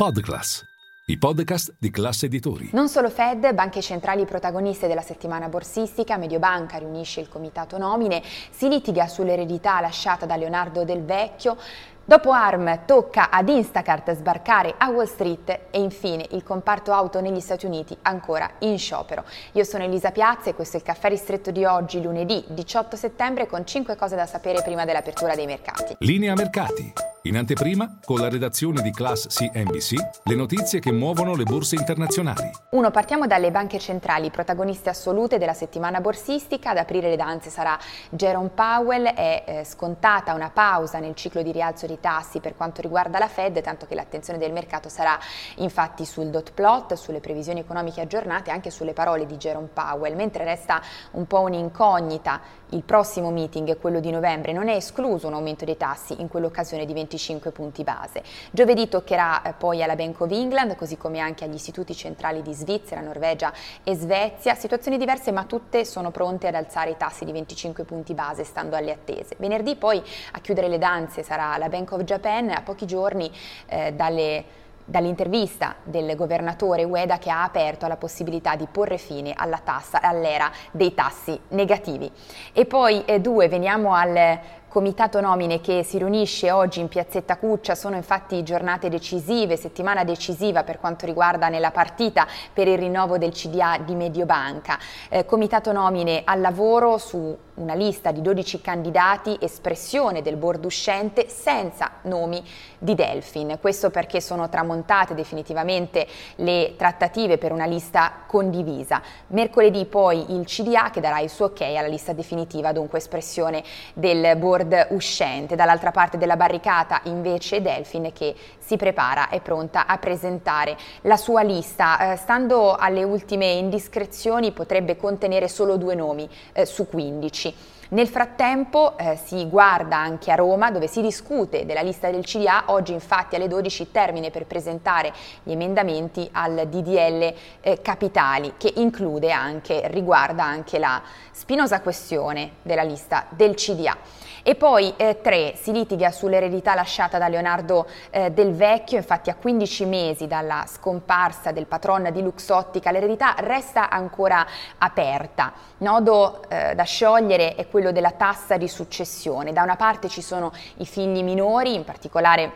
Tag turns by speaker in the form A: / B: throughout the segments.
A: Podclass, i podcast di classe editori.
B: Non solo Fed, banche centrali protagoniste della settimana borsistica, Mediobanca riunisce il comitato nomine, si litiga sull'eredità lasciata da Leonardo Del Vecchio, Dopo ARM tocca ad Instacart sbarcare a Wall Street e infine il comparto auto negli Stati Uniti ancora in sciopero. Io sono Elisa Piazza e questo è il caffè ristretto di oggi, lunedì 18 settembre, con 5 cose da sapere prima dell'apertura dei mercati.
A: Linea mercati. In anteprima, con la redazione di Class CNBC, le notizie che muovono le borse internazionali.
B: 1. Partiamo dalle banche centrali, protagoniste assolute della settimana borsistica. Ad aprire le danze sarà Jerome Powell. È eh, scontata una pausa nel ciclo di rialzo dei tassi per quanto riguarda la Fed, tanto che l'attenzione del mercato sarà infatti sul dot plot, sulle previsioni economiche aggiornate e anche sulle parole di Jerome Powell. Mentre resta un po' un'incognita il prossimo meeting, quello di novembre, non è escluso un aumento dei tassi in quell'occasione di 25 punti base. Giovedì toccherà eh, poi alla Bank of England, così come anche agli istituti centrali di Svizzera, Norvegia e Svezia. Situazioni diverse, ma tutte sono pronte ad alzare i tassi di 25 punti base, stando alle attese. Venerdì poi a chiudere le danze sarà la Bank of Japan, a pochi giorni eh, dalle dall'intervista del governatore Ueda che ha aperto alla possibilità di porre fine tassa, all'era dei tassi negativi. E poi eh, due, veniamo al Comitato nomine che si riunisce oggi in Piazzetta Cuccia, sono infatti giornate decisive, settimana decisiva per quanto riguarda nella partita per il rinnovo del CDA di Mediobanca. Eh, comitato nomine al lavoro su una lista di 12 candidati, espressione del board uscente senza nomi di Delfin. Questo perché sono tramontate definitivamente le trattative per una lista condivisa. Mercoledì poi il CDA che darà il suo ok alla lista definitiva, dunque espressione del board board uscente. Dall'altra parte della barricata invece Delfin che si prepara, è pronta a presentare la sua lista. Eh, stando alle ultime indiscrezioni potrebbe contenere solo due nomi eh, su 15. Nel frattempo eh, si guarda anche a Roma dove si discute della lista del CDA, oggi infatti alle 12 termine per presentare gli emendamenti al DDL eh, Capitali che include anche, riguarda anche la spinosa questione della lista del CDA. E poi eh, tre, si litiga sull'eredità lasciata da Leonardo eh, Del Vecchio, infatti a 15 mesi dalla scomparsa del patron di Luxottica l'eredità resta ancora aperta. Nodo eh, da sciogliere è quello della tassa di successione. Da una parte ci sono i figli minori, in particolare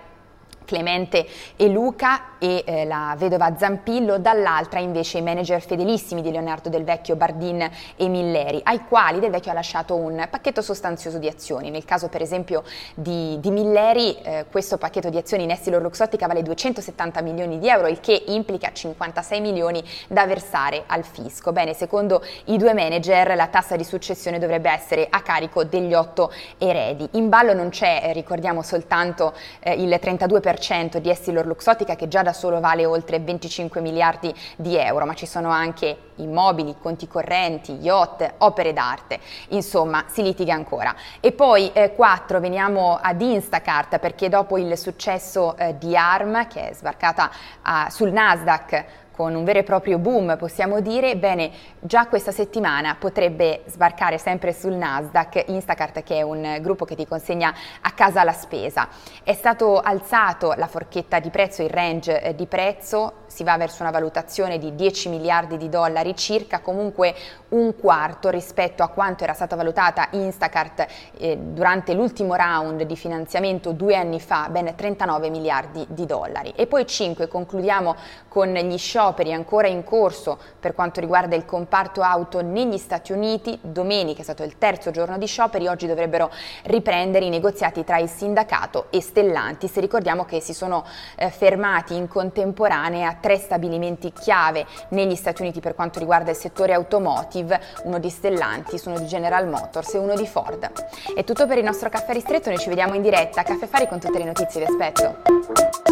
B: Clemente e Luca e eh, la vedova Zampillo, dall'altra invece i manager fedelissimi di Leonardo Del Vecchio, Bardin e Milleri, ai quali Del Vecchio ha lasciato un pacchetto sostanzioso di azioni. Nel caso per esempio di, di Milleri, eh, questo pacchetto di azioni in Essilor Luxottica vale 270 milioni di euro, il che implica 56 milioni da versare al fisco. Bene, secondo i due manager la tassa di successione dovrebbe essere a carico degli otto eredi. In ballo non c'è, eh, ricordiamo soltanto eh, il 32% 10% di Essilor Luxottica che già da solo vale oltre 25 miliardi di euro, ma ci sono anche immobili, conti correnti, yacht, opere d'arte, insomma si litiga ancora. E poi eh, 4 veniamo ad Instacart perché dopo il successo eh, di ARM che è sbarcata uh, sul Nasdaq con un vero e proprio boom, possiamo dire, bene, già questa settimana potrebbe sbarcare sempre sul Nasdaq Instacart, che è un gruppo che ti consegna a casa la spesa. È stato alzato la forchetta di prezzo, il range eh, di prezzo, si va verso una valutazione di 10 miliardi di dollari, circa comunque un quarto rispetto a quanto era stata valutata Instacart eh, durante l'ultimo round di finanziamento due anni fa, ben 39 miliardi di dollari. E poi 5, concludiamo con gli scioperi ancora in corso per quanto riguarda il comparto auto negli Stati Uniti. Domenica è stato il terzo giorno di scioperi, oggi dovrebbero riprendere i negoziati tra il sindacato e Stellantis. Ricordiamo che si sono eh, fermati in contemporanea tre stabilimenti chiave negli Stati Uniti per quanto riguarda il settore automotive, uno di Stellantis, uno di General Motors e uno di Ford. È tutto per il nostro caffè ristretto, noi ci vediamo in diretta a Caffè Fari con tutte le notizie, vi aspetto.